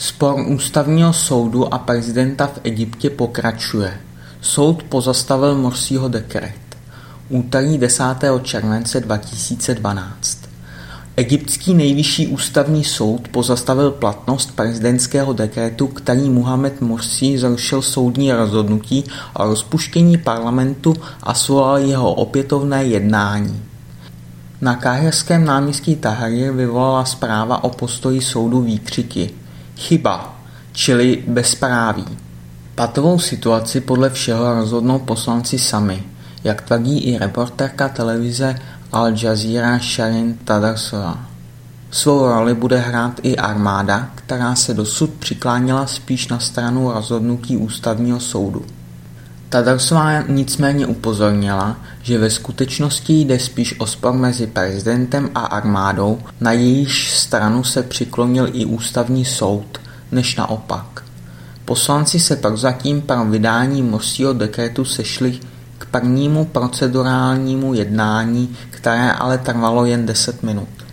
Spor Ústavního soudu a prezidenta v Egyptě pokračuje. Soud pozastavil Morsího dekret. Úterý 10. července 2012 Egyptský nejvyšší ústavní soud pozastavil platnost prezidentského dekretu, který Muhammad Morsi zrušil soudní rozhodnutí o rozpuštění parlamentu a svolal jeho opětovné jednání. Na káhirském náměstí Tahrir vyvolala zpráva o postoji soudu výkřiky Chyba, čili bezpráví. Patovou situaci podle všeho rozhodnou poslanci sami, jak tvrdí i reportérka televize Al Jazeera Sharin Tadarsova. Svou roli bude hrát i armáda, která se dosud přiklánila spíš na stranu rozhodnutí ústavního soudu. Tadarsová nicméně upozornila, že ve skutečnosti jde spíš o spor mezi prezidentem a armádou, na jejíž stranu se přiklonil i ústavní soud, než naopak. Poslanci se prozatím pro vydání Morsího dekretu sešli k prvnímu procedurálnímu jednání, které ale trvalo jen deset minut.